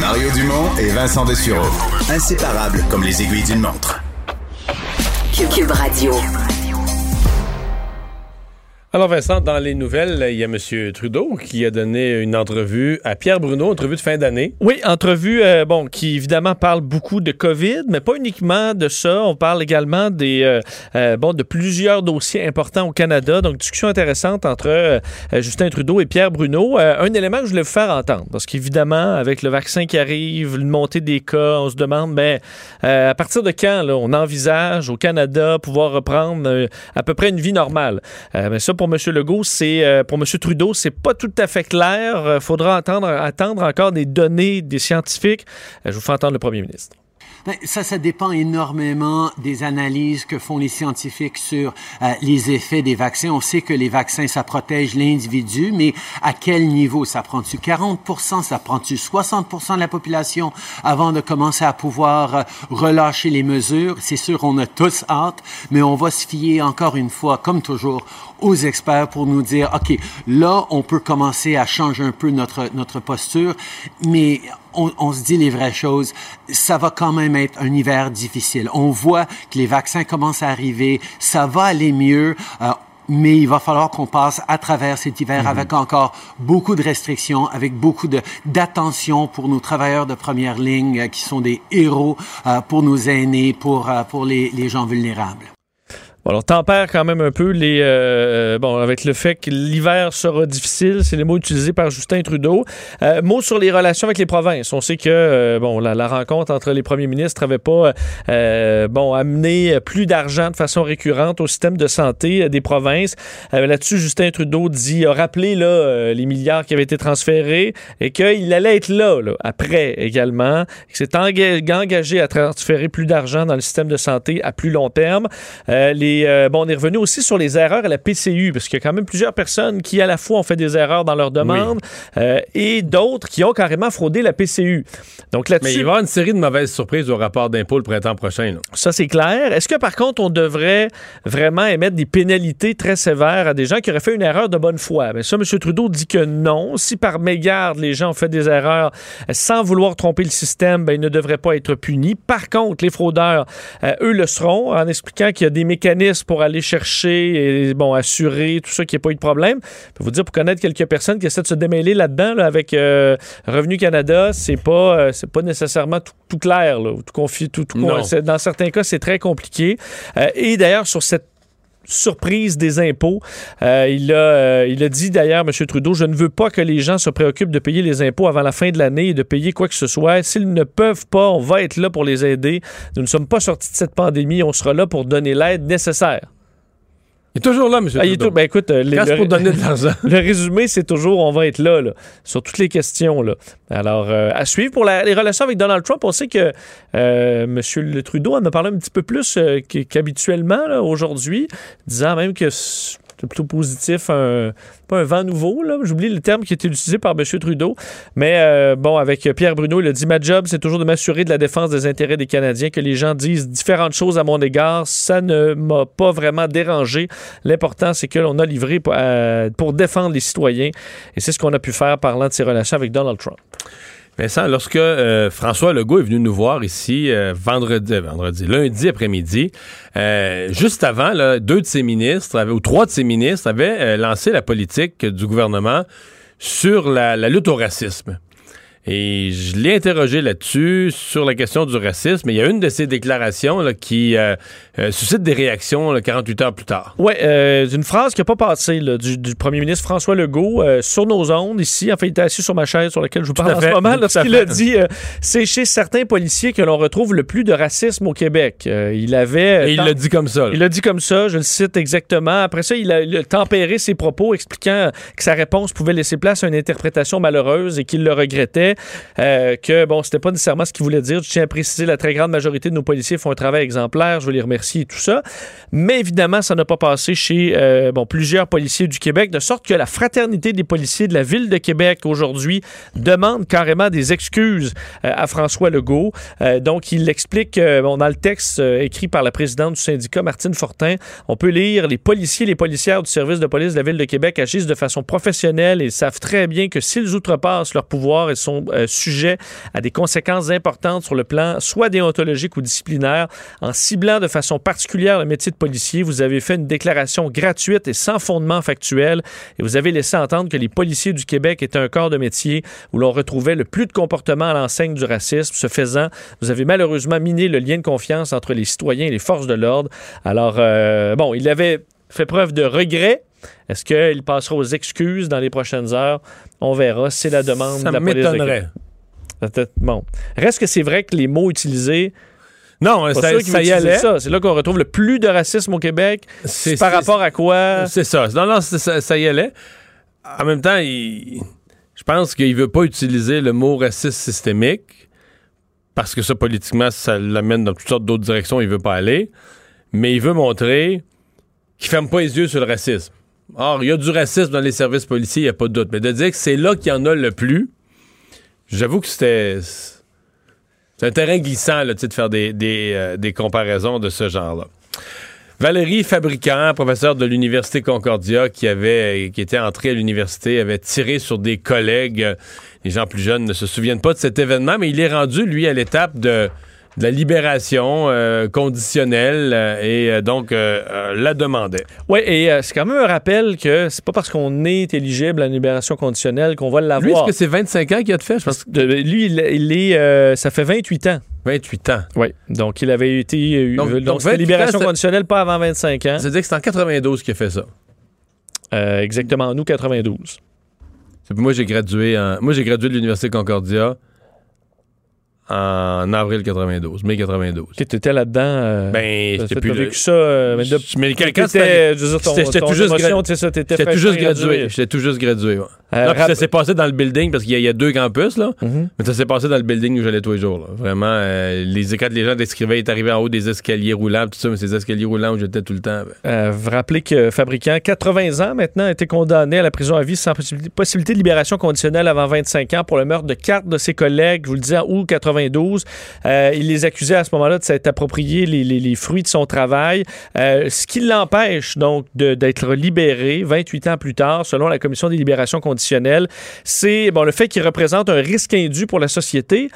Mario Dumont et Vincent Dessureau. Inséparables comme les aiguilles d'une montre. Cube Radio. Alors Vincent, dans les nouvelles, il y a M. Trudeau qui a donné une entrevue à Pierre Bruno, entrevue de fin d'année. Oui, entrevue, euh, bon, qui évidemment parle beaucoup de COVID, mais pas uniquement de ça. On parle également des, euh, euh, bon, de plusieurs dossiers importants au Canada. Donc, discussion intéressante entre Justin Trudeau et Pierre Bruno. un élément que je voulais vous faire entendre, parce qu'évidemment, avec le vaccin qui arrive, une montée des cas, on se demande, ben, à partir de quand on envisage au Canada pouvoir reprendre à peu près une vie normale? mais ça, pour pour M. Legault, c'est euh, pour M. Trudeau, c'est pas tout à fait clair. Euh, faudra attendre, attendre encore des données des scientifiques. Euh, je vous fais entendre le premier ministre. Ben, ça, ça dépend énormément des analyses que font les scientifiques sur euh, les effets des vaccins. On sait que les vaccins, ça protège l'individu, mais à quel niveau? Ça prend-tu 40% ça prend-tu 60% de la population avant de commencer à pouvoir euh, relâcher les mesures? C'est sûr, on a tous hâte, mais on va se fier encore une fois, comme toujours, aux experts pour nous dire, OK, là, on peut commencer à changer un peu notre, notre posture, mais on, se dit les vraies choses. Ça va quand même être un hiver difficile. On voit que les vaccins commencent à arriver. Ça va aller mieux. Euh, mais il va falloir qu'on passe à travers cet hiver mhm. avec encore beaucoup de restrictions, avec beaucoup d'attention pour nos travailleurs de première ligne euh, qui sont des héros euh, pour nos aînés, pour, pour les, les gens vulnérables. Bon, alors, tempère quand même un peu les. Euh, bon, avec le fait que l'hiver sera difficile, c'est les mots utilisés par Justin Trudeau. Euh, mots sur les relations avec les provinces. On sait que euh, bon, la, rencontre entre les premiers ministres avait pas bon amené plus d'argent de façon récurrente au système de santé des provinces. Là-dessus, Justin Trudeau dit a rappelé là les milliards qui avaient été transférés et qu'il allait être là, là après également. Il s'est engagé à transférer plus d'argent dans le système de santé à plus long terme. Euh, bon, on est revenu aussi sur les erreurs à la PCU, parce qu'il y a quand même plusieurs personnes qui, à la fois, ont fait des erreurs dans leurs demandes euh, et d'autres qui ont carrément fraudé la PCU. Donc là-dessus. Mais il va y avoir une série de mauvaises surprises au rapport d'impôt le printemps prochain. Ça, c'est clair. Est-ce que, par contre, on devrait vraiment émettre des pénalités très sévères à des gens qui auraient fait une erreur de bonne foi? Bien, ça, M. Trudeau dit que non. Si par mégarde, les gens ont fait des erreurs sans vouloir tromper le système, bien, ils ne devraient pas être punis. Par contre, les fraudeurs, euh, eux, le seront en expliquant qu'il y a des mécanismes pour aller chercher et bon, assurer tout ça qu'il n'y ait pas eu de problème. Je peux vous dire, pour connaître quelques personnes qui essaient de se démêler là-dedans avec euh, Revenu Canada, c'est pas, euh, c'est pas nécessairement tout, clair. Là, tout tout, dans certains cas, c'est très compliqué. Euh, et d'ailleurs, sur cette surprise des impôts. il, a, il a dit d'ailleurs, M. Trudeau, je ne veux pas que les gens se préoccupent de payer les impôts avant la fin de l'année et de payer quoi que ce soit. S'ils ne peuvent pas, on va être là pour les aider. Nous ne sommes pas sortis de cette pandémie. On sera là pour donner l'aide nécessaire. Il est toujours là, M. Ah, Trudeau. ben, écoute, euh, le, pour donner de l'argent. le résumé, c'est toujours on va être là, là, sur toutes les questions. Là. Alors, euh, à suivre pour les relations avec Donald Trump, on sait que euh, M. Le Trudeau en a parlé un petit peu plus qu'habituellement aujourd'hui, disant même que plutôt positif, pas un vent nouveau, là, j'oublie le terme qui été utilisé par M. Trudeau, mais euh, bon, avec Pierre Bruno, il a dit, ma job, c'est toujours de m'assurer de la défense des intérêts des Canadiens, que les gens disent différentes choses à mon égard, ça ne m'a pas vraiment dérangé. L'important, c'est que l'on a livré pour, euh, pour défendre les citoyens, et c'est ce qu'on a pu faire parlant de ses relations avec Donald Trump. Vincent, lorsque euh, François Legault est venu nous voir ici euh, vendredi, euh, vendredi, lundi après-midi, juste avant, deux de ses ministres, ou trois de ses ministres avaient lancé la politique du gouvernement sur la lutte au racisme. Et je l'ai interrogé là-dessus, sur la question du racisme. Il y a une de ses déclarations là, qui euh, euh, suscite des réactions là, 48 heures plus tard. Oui, euh, une phrase qui n'a pas passé là, du, du, premier ministre François Legault sur nos ondes ici. En fait, il était assis sur ma chaise sur laquelle je vous parle en ce moment lorsqu'il a dit c'est chez certains policiers que l'on retrouve le plus de racisme au Québec. il avait. Et il l'a dit comme ça. Il l'a dit comme ça, je le cite exactement. Après ça, il a, il a tempéré ses propos, expliquant que sa réponse pouvait laisser place à une interprétation malheureuse et qu'il le regrettait. Euh, que, bon, c'était pas nécessairement ce qu'il voulait dire. Je tiens à préciser, la très grande majorité de nos policiers font un travail exemplaire. Je veux les remercier et tout ça. Mais évidemment, ça n'a pas passé chez, euh, bon, plusieurs policiers du Québec, de sorte que la fraternité des policiers de la ville de Québec aujourd'hui demande carrément des excuses euh, à François Legault. donc, il explique, bon, dans le texte écrit par la présidente du syndicat, Martine Fortin, on peut lire les policiers et les policières du service de police de la ville de Québec agissent de façon professionnelle et savent très bien que s'ils outrepassent leur pouvoir, ils sont euh, sujets à des conséquences importantes sur le plan soit déontologique ou disciplinaire. En ciblant de façon particulière le métier de policier, vous avez fait une déclaration gratuite et sans fondement factuel et vous avez laissé entendre que les policiers du Québec étaient un corps de métier où l'on retrouvait le plus de comportements à l'enseigne du racisme. Ce faisant, vous avez malheureusement miné le lien de confiance entre les citoyens et les forces de l'ordre. Alors, euh, bon, il avait fait preuve de regret. Est-ce qu'il passera aux excuses dans les prochaines heures? On verra. C'est la demande Ça de la police de. Bon. Reste que c'est vrai que les mots utilisés, Non, pas ça, y allait. C'est là qu'on retrouve le plus de racisme au Québec. C'est- Par rapport à quoi? C'est ça. Non, non, ça, ça y allait. En même temps, il- je pense qu'il veut pas utiliser le mot raciste systémique parce que ça, politiquement, ça l'amène dans toutes sortes d'autres directions. Il veut pas aller. Mais il veut montrer qu'il ferme pas les yeux sur le racisme. Or, il y a du racisme dans les services policiers, il n'y a pas de doute. Mais de dire que c'est là qu'il y en a le plus, j'avoue que c'était. C'est un terrain glissant là, de faire euh, des comparaisons de ce genre-là. Valérie Fabricant, professeure de l'Université Concordia, qui qui était entrée à l'université, avait tiré sur des collègues. Les gens plus jeunes ne se souviennent pas de cet événement, mais il est rendu, lui, à l'étape de, de la libération euh, conditionnelle euh, et euh, donc euh, euh, la demandait. Oui, et euh, c'est quand même un rappel que c'est pas parce qu'on est éligible à une libération conditionnelle qu'on va Lui, l'avoir. est-ce que c'est 25 ans qu'il a de fait? Je pense De- lui, il, il est, euh, ça fait 28 ans. 28 ans. Oui. Donc, il avait été. euh, Donc- Donc, donc c'était 28 libération ans, conditionnelle pas avant 25 ans. C'est-à-dire que c'est en 92 qu'il a fait ça. Euh, exactement, nous, 92. C'est- Moi, j'ai gradué en, moi, j'ai gradué de l'Université Concordia en avril 92, mai 92. T'étais là-dedans. Euh, ben, c'était plus. T'as ça. Euh, mais, de, mais t'étais, tout juste émotion, tu sais ça, t'étais J'étais tout juste gradué. J'étais tout juste gradué. Ouais. Euh, non, ça s'est passé dans le building parce qu'il y, a deux campus là, mhm. mais ça s'est passé dans le building où j'allais tous les jours. Là. Vraiment, euh, les quand les gens décrivaient, est arrivé en haut des escaliers roulants, tout ça, mais ces escaliers roulants où j'étais tout le temps. Ben. Euh, vous rappelez que Fabricant, 80 ans maintenant, a été condamné à la prison à vie sans possibilité, de libération conditionnelle avant 25 ans pour le meurtre de quatre de ses collègues. Je vous le disais, août 80 euh, il les accusait à ce moment-là de s'être approprié les, fruits de son travail, euh, ce qui l'empêche donc d'être libéré 28 ans plus tard, selon la Commission des libérations conditionnelles. C'est bon, le fait qu'il représente un risque indu pour la société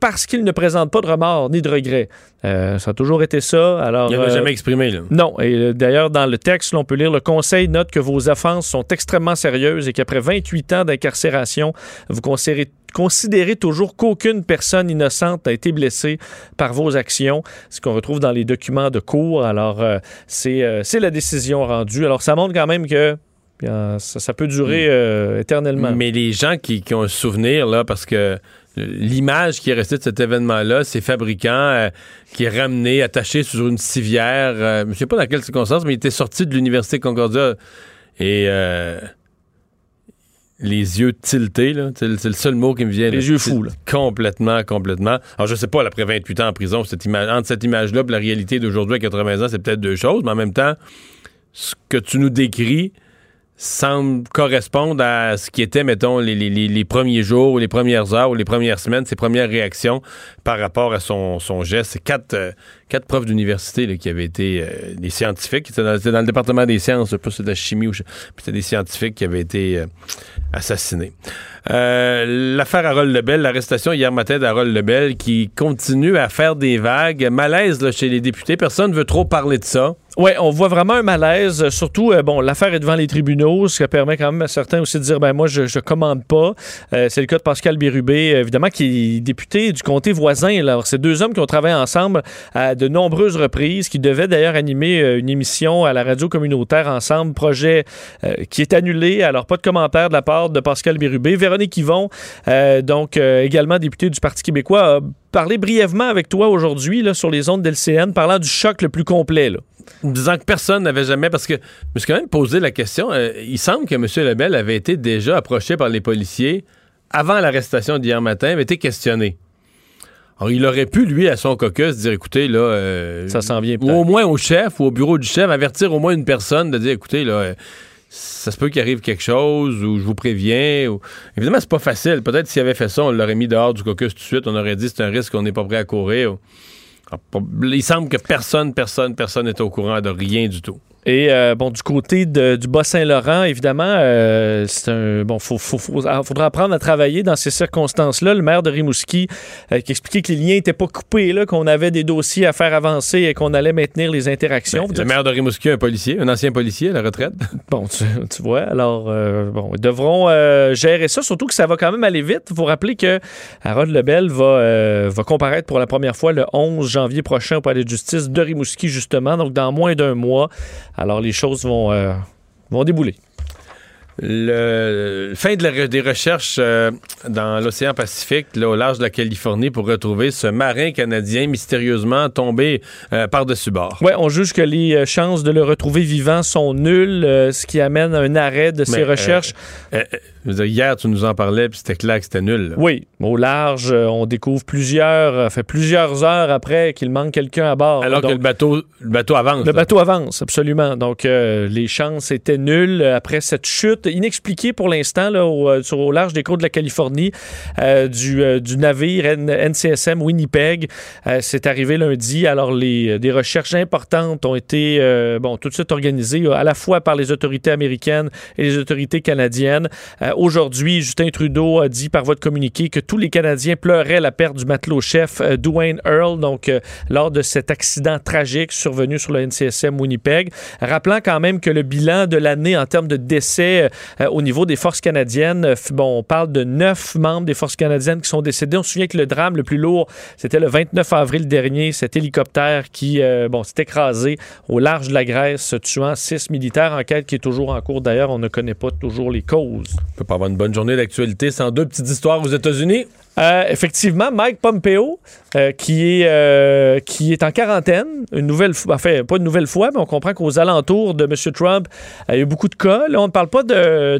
parce qu'il ne présente pas de remords ni de regrets. Euh, ça a toujours été ça. Alors, il n'a jamais exprimé. Là. Non. Et d'ailleurs, dans le texte, on peut lire le Conseil note que vos offenses sont extrêmement sérieuses et qu'après 28 ans d'incarcération, vous considérez considérez toujours qu'aucune personne innocente n'a été blessée par vos actions, ce qu'on retrouve dans les documents de cours. Alors, euh, c'est euh, c'est la décision rendue. Alors, ça montre quand même que ça, ça peut durer euh, éternellement. Mais les gens qui, qui ont un souvenir, là, parce que l'image qui est restée de cet événement-là, c'est fabricant euh, qui est ramené, attaché sur une civière. euh, je ne sais pas dans quelles circonstances, mais il était sorti de l'Université Concordia et les yeux tiltés. C'est le c'est le seul mot qui me vient. Les là. yeux fous, là. Complètement, complètement. Alors, je sais pas, là, après 28 ans en prison, cette image, entre cette image-là et la réalité d'aujourd'hui à 80 ans, c'est peut-être deux choses, mais en même temps, ce que tu nous décris semble correspondre à ce qui était, mettons, les, les- les- premiers jours ou les premières heures ou les premières semaines, ses premières réactions par rapport à son, son geste. C'est quatre, euh, quatre profs d'université qui avaient été euh, des scientifiques. C'était dans, dans le département des sciences, je sais pas si c'était de la chimie ou c'était des scientifiques qui avaient été euh, assassinés. L'affaire Harold Lebel, l'arrestation hier matin d'Harold Lebel qui continue à faire des vagues. Malaise chez les députés. Personne ne veut trop parler de ça. Oui, on voit vraiment un malaise. euh, Surtout, euh, bon, l'affaire est devant les tribunaux, ce qui permet quand même à certains aussi de dire, ben moi, je, je commande pas. Euh, c'est le cas de Pascal Bérubé, évidemment, qui est député du comté voisin. là. Alors, c'est deux hommes qui ont travaillé ensemble à de nombreuses reprises, qui devaient d'ailleurs animer une émission à la radio communautaire ensemble, projet qui est annulé. Alors, pas de commentaire de la part de Pascal Bérubé. Véronique Yvon, donc également députée du Parti québécois, a parlé brièvement avec toi aujourd'hui sur les ondes d'LCN, parlant du choc le plus complet. Disant que personne n'avait jamais. Parce que je me suis quand même posé la question. euh, il semble que M. Lebel avait été déjà approché par les policiers avant l'arrestation d'hier matin, avait été questionné. Alors, il aurait pu, lui, à son caucus, dire écoutez, là. euh, Ça s'en vient Ou au moins au chef ou au bureau du chef, avertir au moins une personne de dire écoutez, là. euh, ça se peut qu'il arrive quelque chose ou je vous préviens. Ou... Évidemment, c'est pas facile. Peut-être s'il avait fait ça, on l'aurait mis dehors du caucus tout de suite. On aurait dit c'est un risque qu'on n'est pas prêt à courir. Il semble que personne, personne, personne n'est au courant de rien du tout. Et euh, bon, du côté de- du Bas-Saint-Laurent, évidemment, euh, c'est un bon, faut, faut- faut- ah, faudra apprendre à travailler dans ces circonstances-là. Le maire de Rimouski euh, qui expliquait que les liens n'étaient pas coupés, là, qu'on avait des dossiers à faire avancer et qu'on allait maintenir les interactions. Vous Le maire de Rimouski, un policier, un ancien policier à la retraite. Bon, tu, tu vois, alors, euh, bon, ils devront gérer ça, surtout que ça va quand même aller vite. Il faut rappeler que Harold Lebel va, va comparaître pour la première fois le 11 janvier prochain au palais de justice de Rimouski, justement, donc dans moins d'un mois. Alors, les choses vont, euh, vont débouler. Le fin de la- des recherches euh, dans l'océan Pacifique, là, au large de la Californie, pour retrouver ce marin canadien mystérieusement tombé euh, par-dessus bord. Ouais, on juge que les chances de le retrouver vivant sont nulles, euh, ce qui amène à un arrêt de ces recherches. Je veux dire, hier, tu nous en parlais, puis c'était clair que c'était nul. là. Oui, au large, euh, on découvre plusieurs, euh, fait plusieurs heures après qu'il manque quelqu'un à bord. Alors Donc, que le bateau, le bateau avance. Le là. bateau avance, absolument. Donc, euh, les chances étaient nulles après cette chute inexpliquée pour l'instant là, au, sur, au large des côtes de la Californie euh, du, euh, du navire N- NCSM Winnipeg. C'est arrivé lundi. Alors, les, des recherches importantes ont été bon, tout de suite organisées à la fois par les autorités américaines et les autorités canadiennes. Aujourd'hui, Justin Trudeau a dit par voie de communiqué que tous les Canadiens pleuraient la perte du matelot-chef euh, Dwayne Earl, donc euh, lors de cet accident tragique survenu sur le NCSM Winnipeg. Rappelant quand même que le bilan de l'année en termes de décès euh, au niveau des forces canadiennes, bon, on parle de neuf membres des forces canadiennes qui sont décédés. On se souvient que le drame le plus lourd, c'était le 29 avril dernier, cet hélicoptère qui bon, s'est écrasé au large de la Grèce, tuant six militaires. Enquête qui est toujours en cours. D'ailleurs, on ne connaît pas toujours les causes. Pas avoir une bonne journée d'actualité sans deux petites histoires aux États-Unis. Euh, effectivement, Mike Pompeo, euh, qui, est, euh, qui est en quarantaine, une nouvelle fois, enfin, pas une nouvelle fois, mais on comprend qu'aux alentours de M. Trump, il y a eu beaucoup de cas. Là, on ne parle pas d'un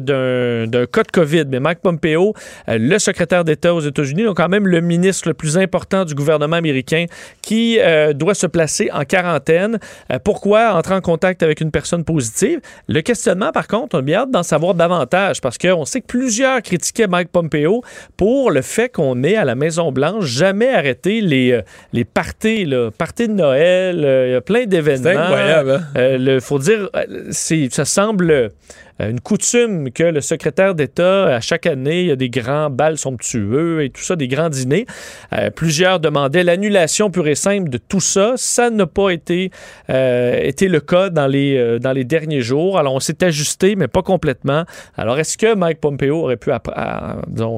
cas de COVID, mais Mike Pompeo, le secrétaire d'État aux États-Unis, donc quand même le ministre le plus important du gouvernement américain, qui doit se placer en quarantaine. Pourquoi entrer en contact avec une personne positive? Le questionnement, par contre, on a bien hâte d'en savoir davantage, parce qu'on sait que plusieurs critiquaient Mike Pompeo pour le fait qu'on ait à la Maison-Blanche jamais arrêté les, euh, les parties, là, parties de Noël, euh, il y a plein d'événements. C'est incroyable, hein? Euh, faut dire, ça semble une coutume que le secrétaire d'État, à chaque année, il y a des grands bals somptueux et tout ça, des grands dîners. Euh, plusieurs demandaient l'annulation pure et simple de tout ça. Ça n'a pas été, euh, été le cas dans les, euh, dans les derniers jours. Alors, on s'est ajusté, mais pas complètement. Alors, est-ce que Mike Pompeo aurait pu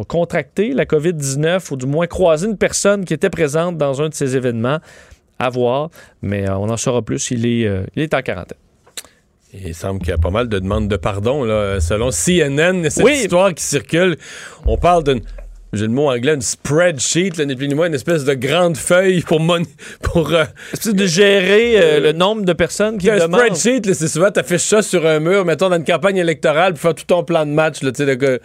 contracter la COVID-19 ou du moins croiser une personne qui était présente dans un de ces événements? À voir, mais euh, on en saura plus. Il est, euh, il est en quarantaine. Il semble qu'il y a pas mal de demandes de pardon. Là. Selon CNN, cette Oui. histoire qui circule, on parle d'une. J'ai le mot anglais, une spreadsheet, là, ni plus ni moins, une espèce de grande feuille pour, mon, pour euh, de gérer euh, le nombre de personnes qui un demandent? spreadsheet, là, c'est souvent, t'affiches ça sur un mur, mettons, dans une campagne électorale, pour faire tout ton plan de match, là, tu sais,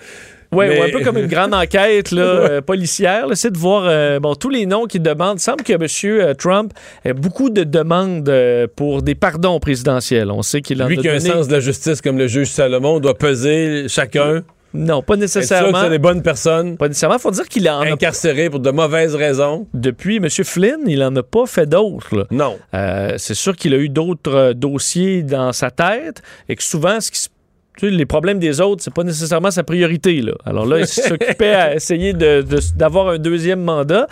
Oui, Mais- un peu comme une grande enquête là, euh, policière. C'est de voir euh, bon, tous les noms qui demandent. Il semble que M. Trump ait beaucoup de demandes euh, pour des pardons présidentiels. On sait qu'il en Lui a qui a un sens de la justice comme le juge Salomon doit peser chacun. Non, pas Être sûr que nécessairement. c'est des bonnes personnes Pas nécessairement. faut dire qu'il en a incarcérées pour de mauvaises raisons. depuis M. Flynn, il en a pas fait d'autres. Non. Euh, c'est sûr qu'il a eu d'autres euh, dossiers dans sa tête et que souvent, ce qui se- tu sais, les problèmes des autres, c'est pas nécessairement sa priorité. Là. Alors là, il s'occupait à essayer de- de- d'avoir un deuxième mandat.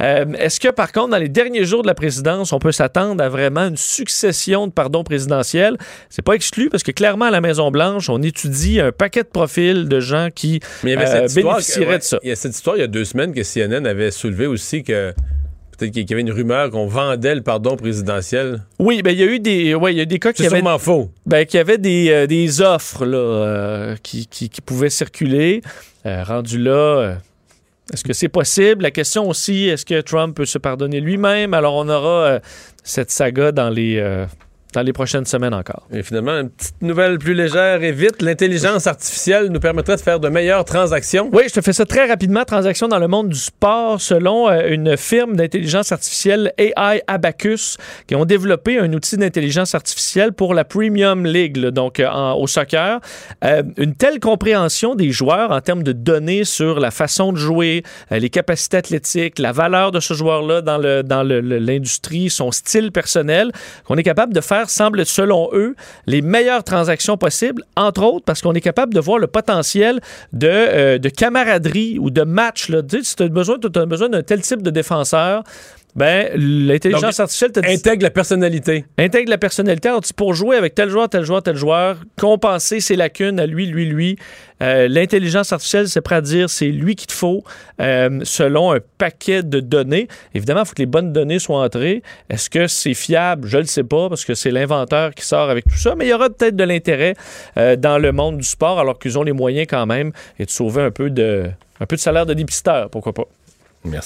Euh, Est-ce que, par contre, dans les derniers jours de la présidence, on peut s'attendre à vraiment une succession de pardons présidentiels? C'est pas exclu parce que clairement, à la Maison-Blanche, on étudie un paquet de profils de gens qui Mais il y avait euh, cette bénéficieraient ouais, de ça. Il y a cette histoire il y a deux semaines que CNN avait soulevé aussi que peut-être qu'il y avait une rumeur qu'on vendait le pardon présidentiel. Oui, ben il y a eu des, ouais, il y a eu des cas qui C'est avaient sûrement faux. Ben, qu'il y avait des, euh, des offres là, euh, qui, qui- qui pouvaient circuler. Euh, rendu là, est-ce que c'est possible? La question aussi, est-ce que Trump peut se pardonner lui-même? Alors, on aura cette saga dans les, dans les prochaines semaines encore. Et finalement, une petite nouvelle plus légère et vite. L'intelligence artificielle nous permettrait de faire de meilleures transactions. Oui, je te fais ça très rapidement. Transaction dans le monde du sport selon euh, une firme d'intelligence artificielle AI Abacus qui ont développé un outil d'intelligence artificielle pour la Premium League, là, donc euh, en- au soccer. Euh, une telle compréhension des joueurs en termes de données sur la façon de jouer, euh, les capacités athlétiques, la valeur de ce joueur-là dans le- dans le- le- l'industrie, son style personnel, qu'on est capable de faire faire, selon eux, les meilleures transactions possibles, entre autres parce qu'on est capable de voir le potentiel de, euh, de camaraderie ou de match. Tu sais, si tu as besoin, as besoin d'un tel type de défenseur, ben, l'intelligence artificielle te dit- Intègre la personnalité. intègre la personnalité. Alors, tu- pour jouer avec tel joueur, tel joueur, tel joueur, compenser ses lacunes à lui, lui, lui. euh, L'intelligence artificielle, c'est prêt à dire c'est lui qu'il te faut euh, selon un paquet de données. Évidemment, il faut que les bonnes données soient entrées. Est-ce que c'est fiable? Je ne le sais pas parce que c'est l'inventeur qui sort avec tout ça. Mais il y aura peut-être de l'intérêt euh, dans le monde du sport alors qu'ils ont les moyens quand même et de sauver un peu de, un peu de salaire de dépisteur, pourquoi pas.